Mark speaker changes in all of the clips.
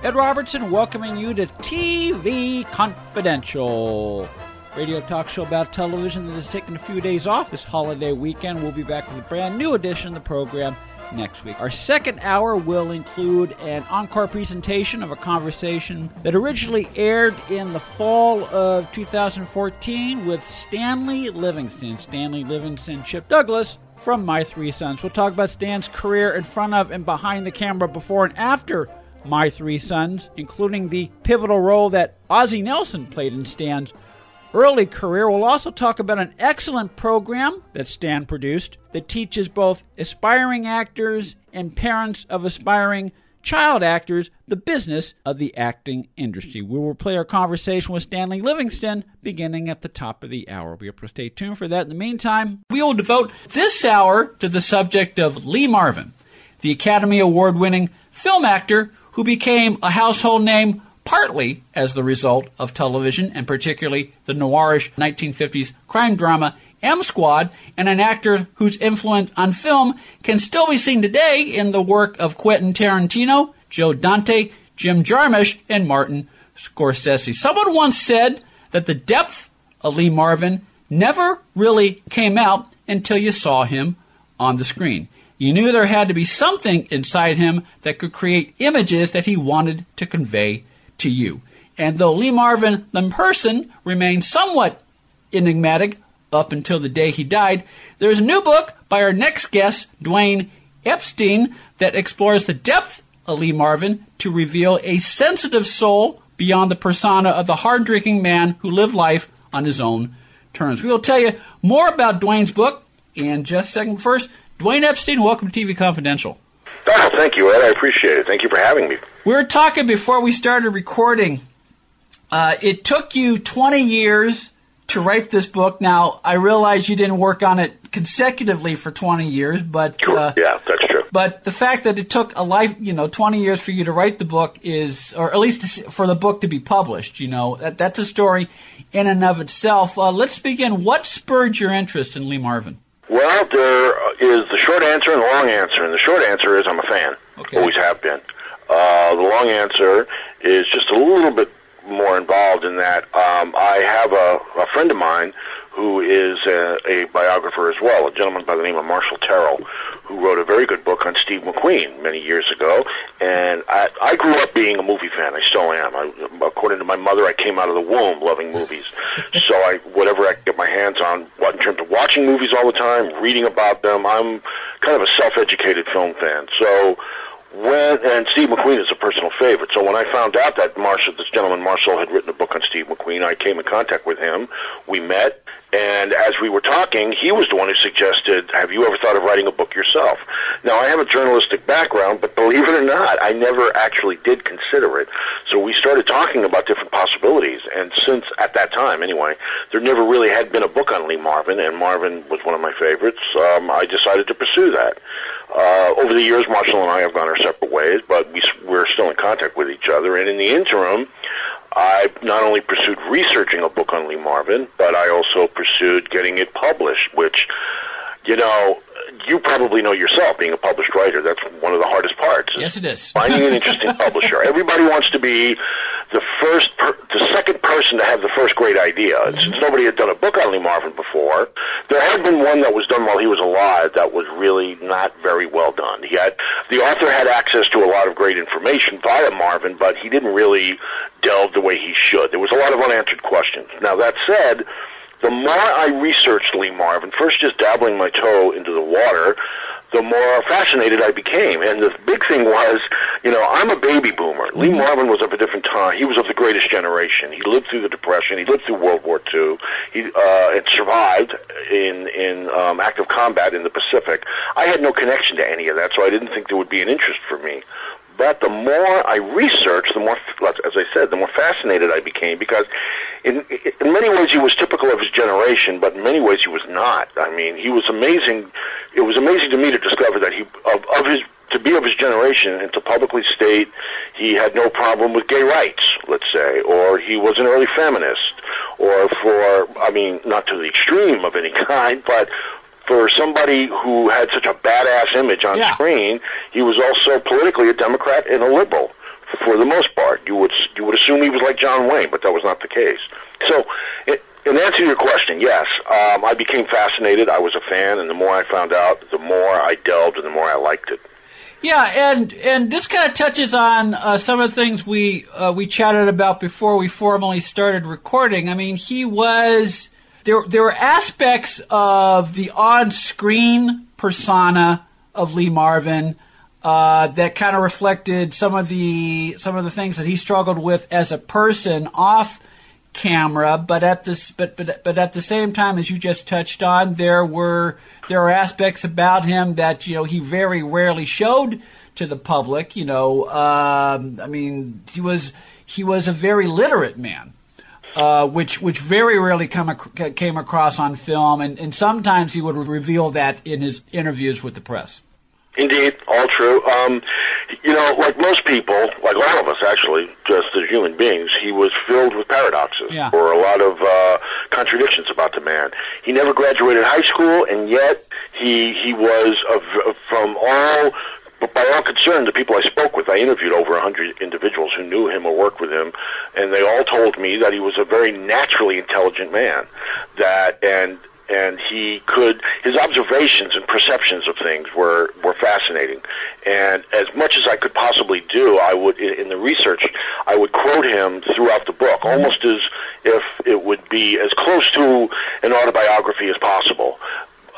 Speaker 1: Ed Robertson welcoming you to TV Confidential. Radio talk show about television that has taken a few days off this holiday weekend. We'll be back with a brand new edition of the program next week. Our second hour will include an encore presentation of a conversation that originally aired in the fall of 2014 with Stanley Livingston. Stanley Livingston, Chip Douglas from My Three Sons. We'll talk about Stan's career in front of and behind the camera before and after My Three Sons, including the pivotal role that Ozzie Nelson played in Stan's early career. We'll also talk about an excellent program that Stan produced that teaches both aspiring actors and parents of aspiring child actors the business of the acting industry. We will play our conversation with Stanley Livingston beginning at the top of the hour. We to stay tuned for that. In the meantime, we will devote this hour to the subject of Lee Marvin, the Academy Award winning film actor who became a household name partly as the result of television and particularly the noirish 1950s crime drama M Squad, and an actor whose influence on film can still be seen today in the work of Quentin Tarantino, Joe Dante, Jim Jarmusch, and Martin Scorsese. Someone once said that the depth of Lee Marvin never really came out until you saw him on the screen. You knew there had to be something inside him that could create images that he wanted to convey to you. And though Lee Marvin, the person, remained somewhat enigmatic up until the day he died, there's a new book by our next guest, Dwayne Epstein, that explores the depth of Lee Marvin to reveal a sensitive soul beyond the persona of the hard drinking man who lived life on his own terms. We will tell you more about Dwayne's book in just a second. First, Dwayne Epstein, welcome to TV Confidential.
Speaker 2: Oh, thank you, Ed. I appreciate it. Thank you for having me.
Speaker 1: We were talking before we started recording. Uh, it took you 20 years to write this book. Now, I realize you didn't work on it consecutively for 20 years, but
Speaker 2: True.
Speaker 1: uh,
Speaker 2: yeah, that's true.
Speaker 1: but the fact that it took a life, you know, 20 years for you to write the book is, or at least for the book to be published, you know, that, that's a story in and of itself. Uh, let's begin. What spurred your interest in Lee Marvin?
Speaker 2: Well, there is the short answer and the long answer, and the short answer is I'm a fan.
Speaker 1: Okay.
Speaker 2: Always have been. Uh, the long answer is just a little bit more involved in that um, I have a, a friend of mine who is a, a biographer as well, a gentleman by the name of Marshall Terrill, who wrote a very good book on Steve McQueen many years ago. And I, I grew up being a movie fan. I still am. I, according to my mother, I came out of the womb loving movies. so I, whatever I could get my hands on, what in terms of watching movies all the time, reading about them, I'm kind of a self-educated film fan. So when and Steve McQueen is a personal favorite. So when I found out that Marshall, this gentleman Marshall, had written a book on Steve McQueen, I came in contact with him. We met, and as we were talking, he was the one who suggested, "Have you ever thought of writing a book yourself?" Now I have a journalistic background, but believe it or not, I never actually did consider it. So we started talking about different possibilities, and since at that time, anyway, there never really had been a book on Lee Marvin, and Marvin was one of my favorites. Um, I decided to pursue that. Uh, over the years, Marshall and I have gone our separate ways, but we, we're still in contact with each other. And in the interim, I not only pursued researching a book on Lee Marvin, but I also pursued getting it published, which, you know, you probably know yourself, being a published writer, that's one of the hardest parts.
Speaker 1: Yes, it is.
Speaker 2: Finding an interesting publisher. Everybody wants to be the first, per, the second person to have the first great idea. And since mm-hmm. nobody had done a book on Lee Marvin before, there had been one that was done while he was alive that was really not very well done. He had the author had access to a lot of great information via Marvin, but he didn't really delve the way he should. There was a lot of unanswered questions. Now that said, the more I researched Lee Marvin, first just dabbling my toe into the water, the more fascinated I became. And the big thing was, you know, I'm a baby boomer. Lee Marvin was of a different time. He was of the greatest generation. He lived through the Depression. He lived through World War II. He uh, and survived in in um, active combat in the Pacific. I had no connection to any of that, so I didn't think there would be an interest for me. But the more I researched, the more, as I said, the more fascinated I became because in, in many ways he was typical of his generation, but in many ways he was not. I mean, he was amazing. It was amazing to me to discover that he, of, of his, to be of his generation and to publicly state he had no problem with gay rights, let's say, or he was an early feminist, or for, I mean, not to the extreme of any kind, but for somebody who had such a badass image on
Speaker 1: Yeah.
Speaker 2: screen, he was also politically a Democrat and a liberal for the most part. You would you would assume he was like John Wayne, but that was not the case. So, it, in answer to your question, yes, um, I became fascinated. I was a fan, and the more I found out, the more I delved, and the more I liked it.
Speaker 1: Yeah, and and this kind of touches on uh, some of the things we uh, we chatted about before we formally started recording. I mean, he was there. There were aspects of the on-screen persona of Lee Marvin uh, that kind of reflected some of the some of the things that he struggled with as a person off camera, but at this but but but at the same time, as you just touched on, there were there are aspects about him that you know he very rarely showed to the public. You know, um, I mean, he was he was a very literate man. Uh, which which very rarely come ac- came across on film, and, and sometimes he would reveal that in his interviews with the press.
Speaker 2: Indeed, all true. Um, you know, like most people, like all of us actually, just as human beings, he was filled with paradoxes
Speaker 1: Yeah.
Speaker 2: or a lot of uh, contradictions about the man. He never graduated high school, and yet he he was of, from all. But by all concerned, the people I spoke with, I interviewed over a hundred individuals who knew him or worked with him, and they all told me that he was a very naturally intelligent man. That and and he could his observations and perceptions of things were were fascinating and as much as I could possibly do I would in the research I would quote him throughout the book almost as if it would be as close to an autobiography as possible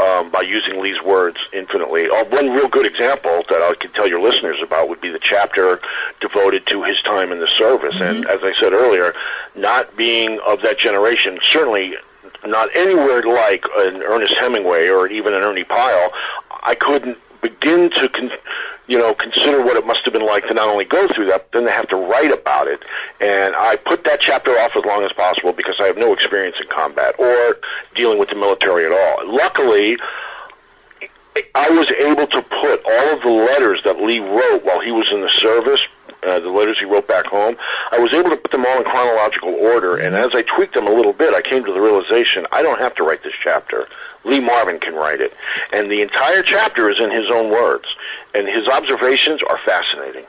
Speaker 2: um, by using Lee's words infinitely. Uh, one real good example that I could tell your listeners about would be the chapter devoted to his time in the service. And as I said earlier, not being of that generation, certainly not anywhere like an Ernest Hemingway or even an Ernie Pyle, I couldn't begin to con- you know consider what it must have been like to not only go through that but then to have to write about it. And I put that chapter off as long as possible because I have no experience in combat or dealing with the military at all. Luckily I was able to put all of the letters that Lee wrote while he was in the service, uh, the letters he wrote back home, I was able to put them all in chronological order. And as I tweaked them a little bit, I came to the realization I don't have to write this chapter. Lee Marvin can write it. And the entire chapter is in his own words. And his observations are fascinating.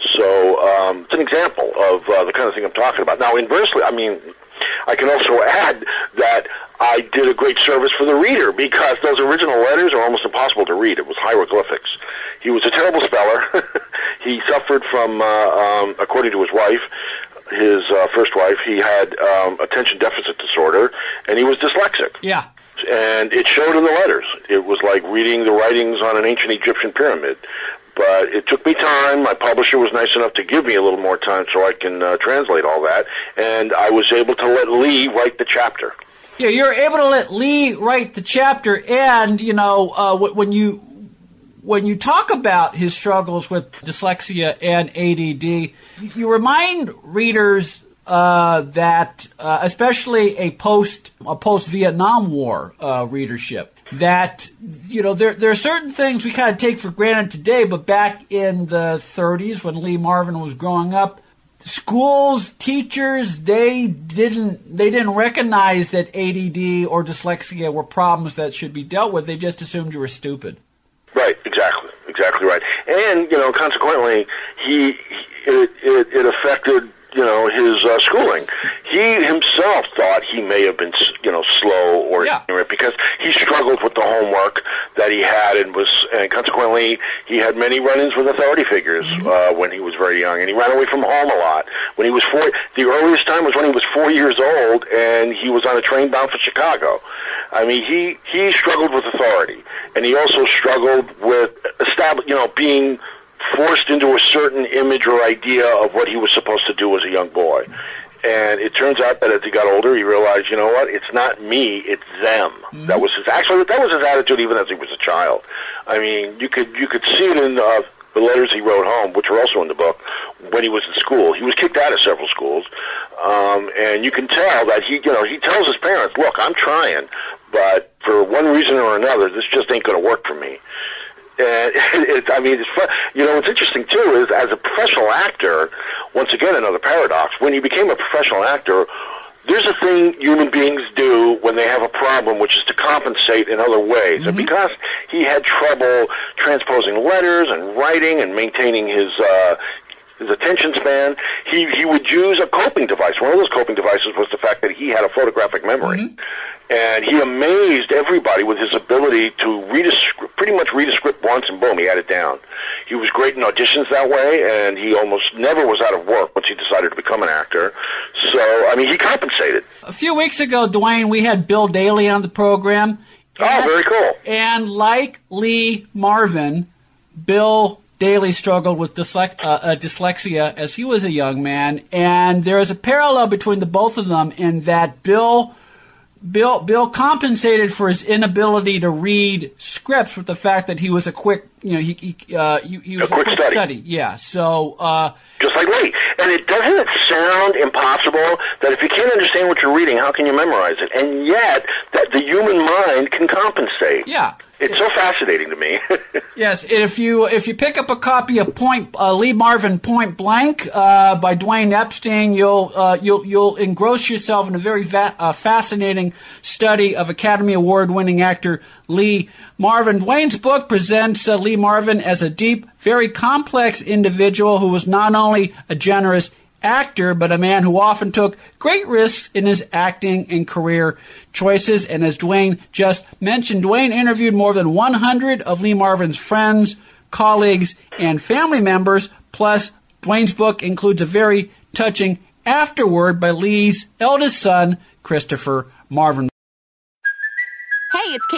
Speaker 2: So um, it's an example of uh, the kind of thing I'm talking about. Now, inversely, I mean, I can also add that I did a great service for the reader because those original letters are almost impossible to read. It was hieroglyphics. He was a terrible speller. he suffered from, uh, um, according to his wife, his uh, first wife, he had um, attention deficit disorder, and he was dyslexic
Speaker 1: Yeah.
Speaker 2: and it showed in the letters. It was like reading the writings on an ancient Egyptian pyramid. But it took me time. My publisher was nice enough to give me a little more time so I can uh, translate all that, and I was able to let Lee write the chapter.
Speaker 1: Yeah, you're able to let Lee write the chapter, and you know uh, when you when you talk about his struggles with dyslexia and ADD, you remind readers uh, that, uh, especially a post a post Vietnam War uh, readership, that you know there there are certain things we kind of take for granted today, but back in the 30s when Lee Marvin was growing up, schools, teachers, they didn't they didn't recognize that ADD or dyslexia were problems that should be dealt with. They just assumed you were stupid.
Speaker 2: Right, exactly, exactly right. And you know, consequently, he, it, it it affected you know his uh, schooling. He himself thought he may have been you know slow or
Speaker 1: Yeah.
Speaker 2: ignorant because he struggled with the homework that he had and was and consequently he had many run-ins with authority figures uh, when he was very young and he ran away from home a lot. When he was four, the earliest time was when he was four years old and he was on a train bound for Chicago. I mean, he he struggled with authority, and he also struggled with establish, you know, being forced into a certain image or idea of what he was supposed to do as a young boy. And it turns out that as he got older, he realized, you know what? It's not me; it's them. That was his actually that was his attitude even as he was a child. I mean, you could you could see it in uh, the letters he wrote home, which are also in the book. When he was in school, he was kicked out of several schools, um, and you can tell that he, you know, he tells his parents, "Look, I'm trying, but for one reason or another, this just ain't going to work for me." And it, I mean, it's fun. You know, what's interesting too is as a professional actor, once again, another paradox. When you became a professional actor, there's a thing human beings do when they have a problem, which is to compensate in other ways. And because he had trouble transposing letters and writing and maintaining his uh, his attention span. He he would use a coping device. One of those coping devices was the fact that he had a photographic memory. Mm-hmm. And he amazed everybody with his ability to read a script, pretty much read a script once and boom, he had it down. He was great in auditions that way, and he almost never was out of work once he decided to become an actor. So, I mean, he compensated.
Speaker 1: A few weeks ago, Dwayne, we had Bill Daily on the program.
Speaker 2: Oh, and, oh, very cool.
Speaker 1: And like Lee Marvin, Bill Daily struggled with dyslex- uh, uh, dyslexia as he was a young man, and there is a parallel between the both of them in that Bill Bill Bill compensated for his inability to read scripts with the fact that he was a quick, you know, he he, uh, he, he was
Speaker 2: a,
Speaker 1: a quick,
Speaker 2: study.
Speaker 1: study. Yeah, so uh,
Speaker 2: just like Lee, and it doesn't it sound impossible that if you can't understand what you're reading, how can you memorize it? And yet, that the human mind can compensate.
Speaker 1: Yeah,
Speaker 2: it's so fascinating to me.
Speaker 1: yes, if you if you pick up a copy of Point uh, Lee Marvin Point Blank uh, by Dwayne Epstein, you'll uh, you'll you'll engross yourself in a very va- uh, fascinating study of Academy Award winning actor Lee Marvin. Dwayne's book presents uh, Lee Marvin as a deep, very complex individual who was not only a generous actor, but a man who often took great risks in his acting and career choices. And as Dwayne just mentioned, Dwayne interviewed more than 100 of Lee Marvin's friends, colleagues, and family members. Plus, Dwayne's book includes a very touching afterword by Lee's eldest son, Christopher Marvin.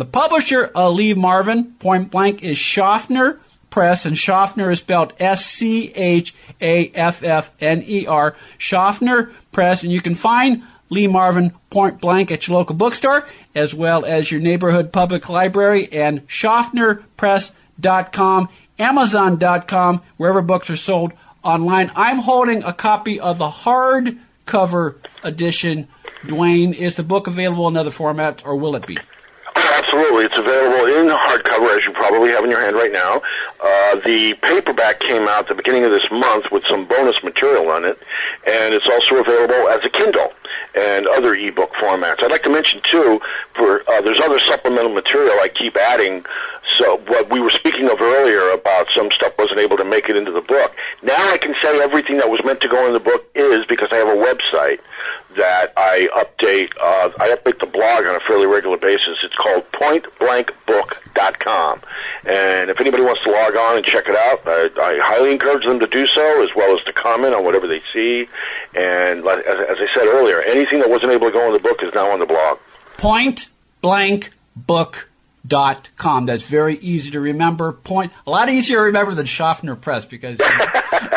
Speaker 1: The publisher of Lee Marvin, point blank, is Schaffner Press, and Schaffner is spelled S C H A F F N E R. Schaffner Press, and you can find Lee Marvin point blank at your local bookstore, as well as your neighborhood public library, and SchaffnerPress.com, Amazon.com, wherever books are sold online. I'm holding a copy of the hardcover edition. Dwayne, is the book available in other formats, or will it be?
Speaker 2: Absolutely. It's available in hardcover, as you probably have in your hand right now. Uh, the paperback came out the beginning of this month with some bonus material on it, and it's also available as a Kindle and other ebook formats. I'd like to mention too, for uh, there's other supplemental material I keep adding. So what we were speaking of earlier about some stuff wasn't able to make it into the book. Now I can say everything that was meant to go in the book is because I have a website that I update. Uh, I update the blog on a fairly regular basis. It's called PointBlankBook.com, and if anybody wants to log on and check it out, I, I highly encourage them to do so, as well as to comment on whatever they see. And as, as I said earlier, anything that wasn't able to go in the book is now on the blog.
Speaker 1: PointBlankBook.com dot com. That's very easy to remember. Point a lot easier to remember than Schaffner Press because uh,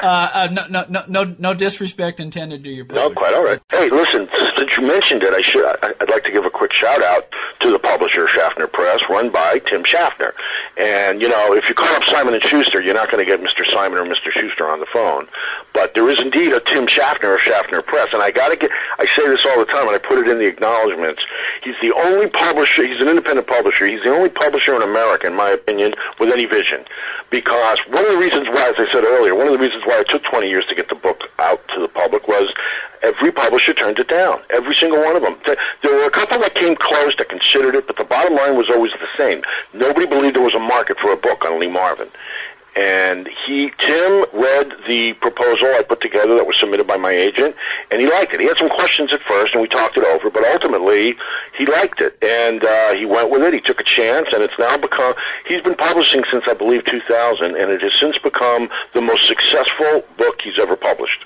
Speaker 1: uh, no, no, no, no, no disrespect intended to your.
Speaker 2: Publisher. No, quite all right. Hey, listen, since you mentioned it, I should I'd like to give a quick shout out to the publisher Schaffner Press, run by Tim Schaffner. And you know, if you call up Simon and Schuster, you're not going to get Mr. Simon or Mr. Schuster on the phone. But there is indeed a Tim Schaffner of Schaffner Press, and I got to get. I say this all the time, and I put it in the acknowledgments. He's the only publisher. He's an independent publisher. He's the only publisher in America, in my opinion, with any vision. Because one of the reasons why, as I said earlier, one of the reasons why it took 20 years to get the book out to the public was every publisher turned it down. Every single one of them. There were a couple that came close that considered it, but the bottom line was always the same. Nobody believed there was a market for a book on Lee Marvin and he Tim read the proposal I put together that was submitted by my agent, and he liked it. He had some questions at first, and we talked it over, but ultimately he liked it, and uh, he went with it. He took a chance, and it's now become. He's been publishing since I believe 2000, and it has since become the most successful book he's ever published.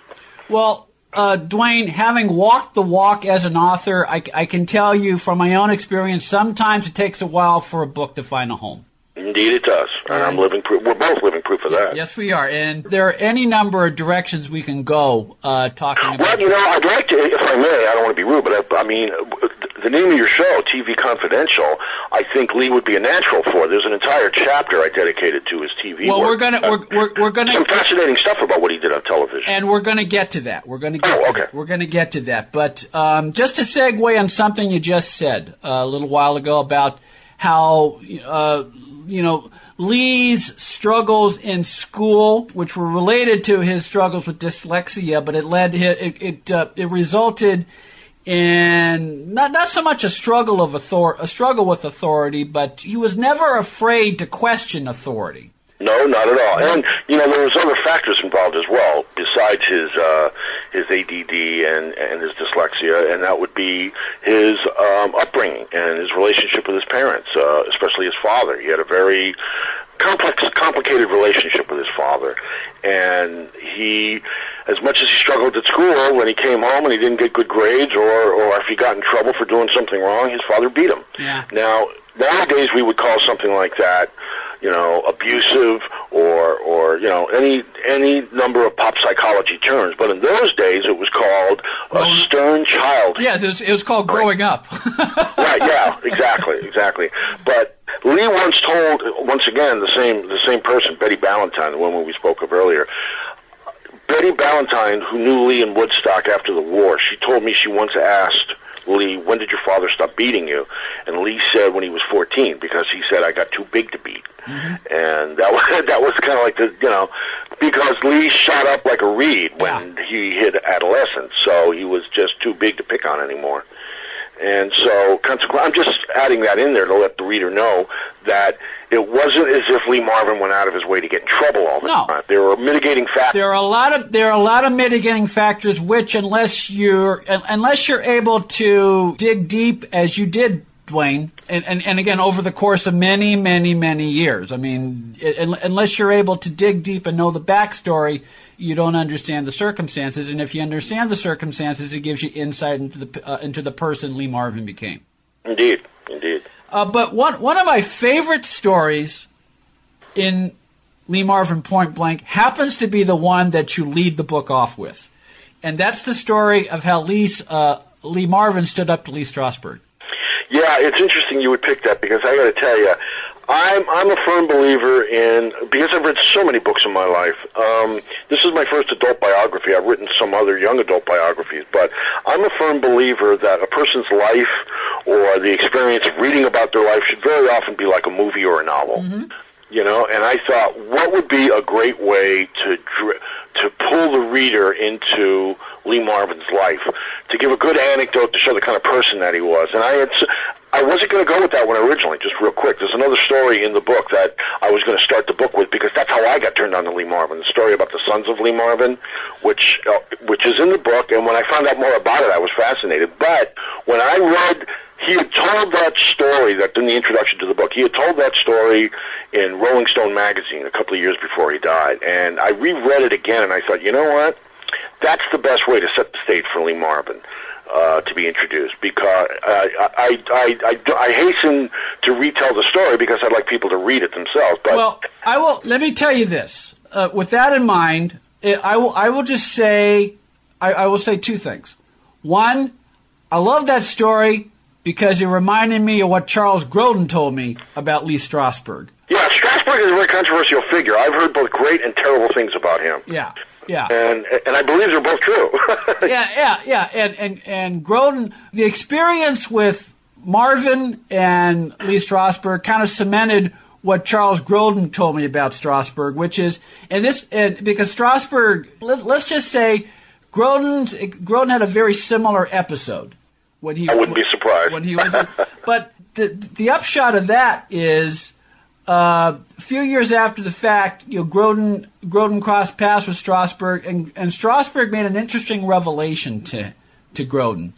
Speaker 1: Well, uh, Dwayne, having walked the walk as an author, I, I, can tell you from my own experience, sometimes it takes a while for a book to find a home.
Speaker 2: Indeed, it does. And I'm living proof. We're both living proof of
Speaker 1: yes,
Speaker 2: that.
Speaker 1: Yes, we are. And there are any number of directions we can go uh, talking about.
Speaker 2: Well, you know, I'd like to, if I may, I don't want to be rude, but I, I mean, the name of your show, TV Confidential, I think Lee would be a natural for. There's an entire chapter I dedicated to his TV.
Speaker 1: Well,
Speaker 2: work.
Speaker 1: we're gonna we're we're, we're gonna
Speaker 2: some fascinating stuff about what he did on television.
Speaker 1: and we're going to get to that. We're going to get
Speaker 2: Oh,
Speaker 1: to
Speaker 2: okay.
Speaker 1: that. We're going to get to that. But um, just to segue on something you just said uh, a little while ago about how uh, you know Lee's struggles in school, which were related to his struggles with dyslexia, but it led it it uh, it resulted in not not so much a struggle of author a struggle with authority, but he was never afraid to question authority.
Speaker 2: No, not at all. And you know, there was other factors involved as well, besides his uh, his ADD and and his dyslexia, and that would be his um, upbringing and his relationship with his parents, uh, especially his father. He had a very complex, complicated relationship with his father, and he, as much as he struggled at school, when he came home and he didn't get good grades, or or if he got in trouble for doing something wrong, his father beat him.
Speaker 1: Yeah.
Speaker 2: Now, nowadays we would call something like that, you know, abusive or or you know any any number of pop psychology terms. But in those days, it was called a stern child.
Speaker 1: Yes, it was, it was called growing up.
Speaker 2: Right. Yeah. Exactly. Exactly. But Lee once told, once again, the same the same person, Betty Ballantine, the woman we spoke of earlier. Betty Ballantine, who knew Lee in Woodstock after the war, she told me she once asked Lee, "When did your father stop beating you?" And Lee said, "When he was 14," because he said, "I got too big to beat." Mm-hmm. And that was that was kind of like the you know because Lee shot up like a reed when he hit adolescence, so he was just too big to pick on anymore. And so, consequently, I'm just adding that in there to let the reader know that it wasn't as if Lee Marvin went out of his way to get in trouble all the
Speaker 1: No.
Speaker 2: time. There were mitigating factors.
Speaker 1: there are a lot of there are a lot of mitigating factors which unless you're unless you're able to dig deep as you did Dwayne and, and, and again over the course of many many many years I mean it, un- unless you're able to dig deep and know the backstory you don't understand the circumstances and if you understand the circumstances it gives you insight into the uh, into the person Lee Marvin became
Speaker 2: Indeed, indeed.
Speaker 1: uh, but one one of my favorite stories in Lee Marvin Point Blank happens to be the one that you lead the book off with, and that's the story of how Lee uh, Lee Marvin stood up to Lee Strasberg.
Speaker 2: Yeah, it's interesting you would pick that because I got to tell you, I'm I'm a firm believer in because I've read so many books in my life. Um, this is my first adult biography. I've written some other young adult biographies, but I'm a firm believer that a person's life or the experience of reading about their life should very often be like a movie or a novel. You know, and I thought, what would be a great way to dr- to pull the reader into Lee Marvin's life, to give a good anecdote to show the kind of person that he was. And I had, I wasn't going to go with that one originally. Just real quick, there's another story in the book that I was going to start the book with because that's how I got turned on to Lee Marvin. The story about the sons of Lee Marvin, which uh, which is in the book. And when I found out more about it, I was fascinated. But when I read he had told that story that in the introduction to the book he had told that story in rolling stone magazine a couple of years before he died and i reread it again and i thought you know what that's the best way to set the stage for lee marvin uh, to be introduced because uh, I, I, I, I hasten to retell the story because I'd like people to read it themselves. But
Speaker 1: Well, I will. Let me tell you this. Uh, with that in mind, eh, I will. I will just say. I, I will say two things. One, I love that story because it reminded me of what Charles Grodin told me about Lee Strasberg.
Speaker 2: yeah, Strasberg is a very controversial figure. I've heard both great and terrible things about him,
Speaker 1: Yeah, yeah.
Speaker 2: and and I believe they're both true.
Speaker 1: yeah, yeah, yeah. And and and Grodin, the experience with Marvin and Lee Strasberg kind of cemented what Charles Grodin told me about Strasberg, which is, and this, and because Strasberg, let, let's just say, Grodin, Grodin had a very similar episode when he.
Speaker 2: I wouldn't be surprised.
Speaker 1: when he was. but the the upshot of that is. Uh, a few years after the fact, you know, Grodin, Grodin crossed paths with Strasberg, and, and Strasberg made an interesting revelation to to Grodin,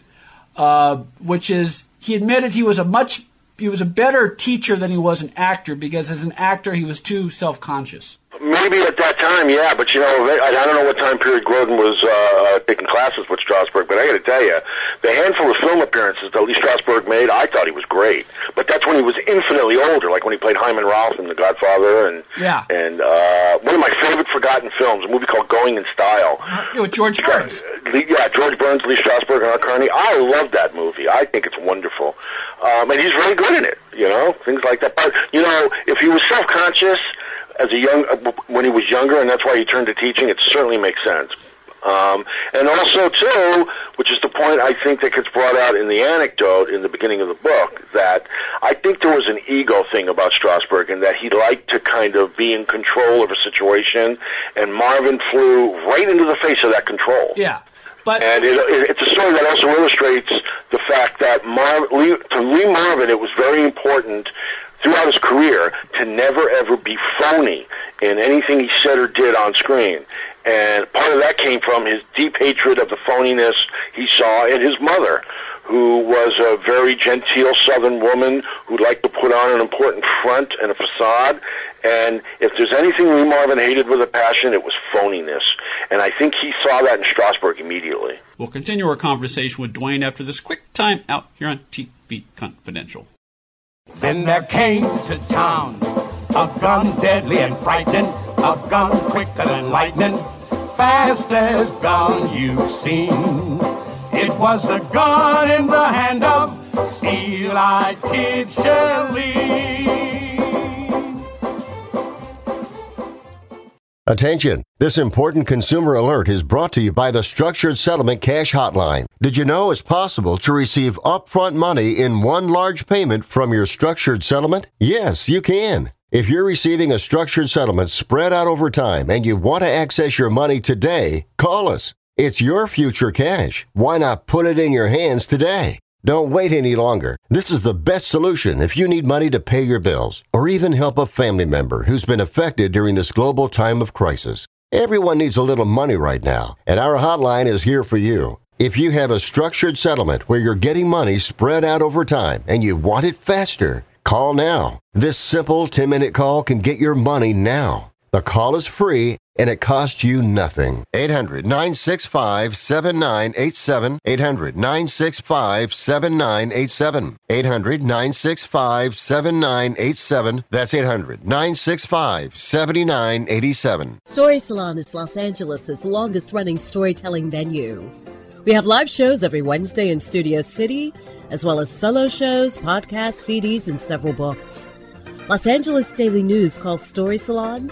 Speaker 1: uh, which is he admitted he was a much he was a better teacher than he was an actor because as an actor he was too self conscious.
Speaker 2: Maybe at that time, yeah, but you know, I I don't know what time period Grodin was uh, uh, taking classes with Strasberg, but I got to tell you, the handful of film appearances that Lee Strasberg made, I thought he was great. But that's when he was infinitely older, like when he played Hyman Roth in The Godfather, and
Speaker 1: Yeah.
Speaker 2: and uh, one of my favorite forgotten films, a movie called Going in Style.
Speaker 1: Yeah, with George Burns.
Speaker 2: Yeah, George Burns, Lee Strasberg, and Art Carney. I love that movie. I think it's wonderful, um, and he's really good in it. You know, things like that. But you know, if he was self-conscious as a young uh, when he was younger, and that's why he turned to teaching, it certainly makes sense. Um, and also, too, which is the point I think that gets brought out in the anecdote in the beginning of the book, that I think there was an ego thing about Strasberg, and that he liked to kind of be in control of a situation, and Marvin flew right into the face of that control.
Speaker 1: Yeah. But
Speaker 2: And it, it, it's a story that also illustrates the fact that Mar- Lee, to Lee Marvin, it was very important throughout his career to never ever be phony in anything he said or did on screen. And part of that came from his deep hatred of the phoniness he saw in his mother, who was a very genteel Southern woman who liked to put on an important front and a facade. And if there's anything Lee Marvin hated with a passion, it was phoniness. And I think he saw that in Strasberg immediately.
Speaker 1: we'll continue our conversation with Dwayne after this quick time out here on TV Confidential.
Speaker 3: Then there came to town a gun deadly and frightening, a gun quicker than lightning, fast as gun you've seen. It was the gun in the hand of Steel-Eyed Kid Shelleen.
Speaker 4: Attention! This important consumer alert is brought to you by the Structured Settlement Cash Hotline. Did you know it's possible to receive upfront money in one large payment from your structured settlement? Yes, you can. If you're receiving a structured settlement spread out over time and you want to access your money today, call us. It's your future cash. Why not put it in your hands today? Don't wait any longer. This is the best solution if you need money to pay your bills or even help a family member who's been affected during this global time of crisis. Everyone needs a little money right now, and our hotline is here for you. If you have a structured settlement where you're getting money spread out over time and you want it faster, call now. This simple 10 minute call can get your money now. The call is free and it costs you nothing. 800 965 7987. 800 965 7987. 800 965 7987. That's 800 965 7987.
Speaker 5: Story Salon is Los Angeles' longest running storytelling venue. We have live shows every Wednesday in Studio City, as well as solo shows, podcasts, CDs, and several books. Los Angeles Daily News calls Story Salon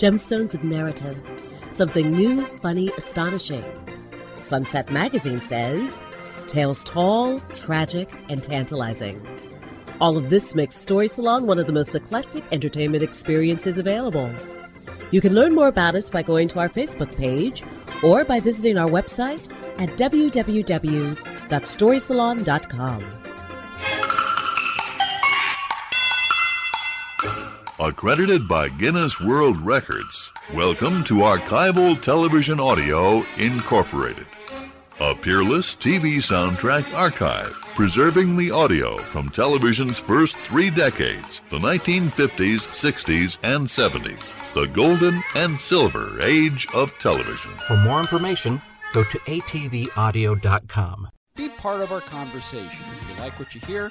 Speaker 5: Gemstones of Narrative. Something new, funny, astonishing. Sunset Magazine says tales tall, tragic, and tantalizing. All of this makes Story Salon one of the most eclectic entertainment experiences available. You can learn more about us by going to our Facebook page or by visiting our website at www.storysalon.com.
Speaker 6: Accredited by Guinness World Records. Welcome to Archival Television Audio Incorporated. A peerless TV soundtrack archive, preserving the audio from television's first three decades, the 1950s, 60s, and 70s, the golden and silver age of television.
Speaker 7: For more information, go to atvaudio.com.
Speaker 1: Be part of our conversation. If you like what you hear,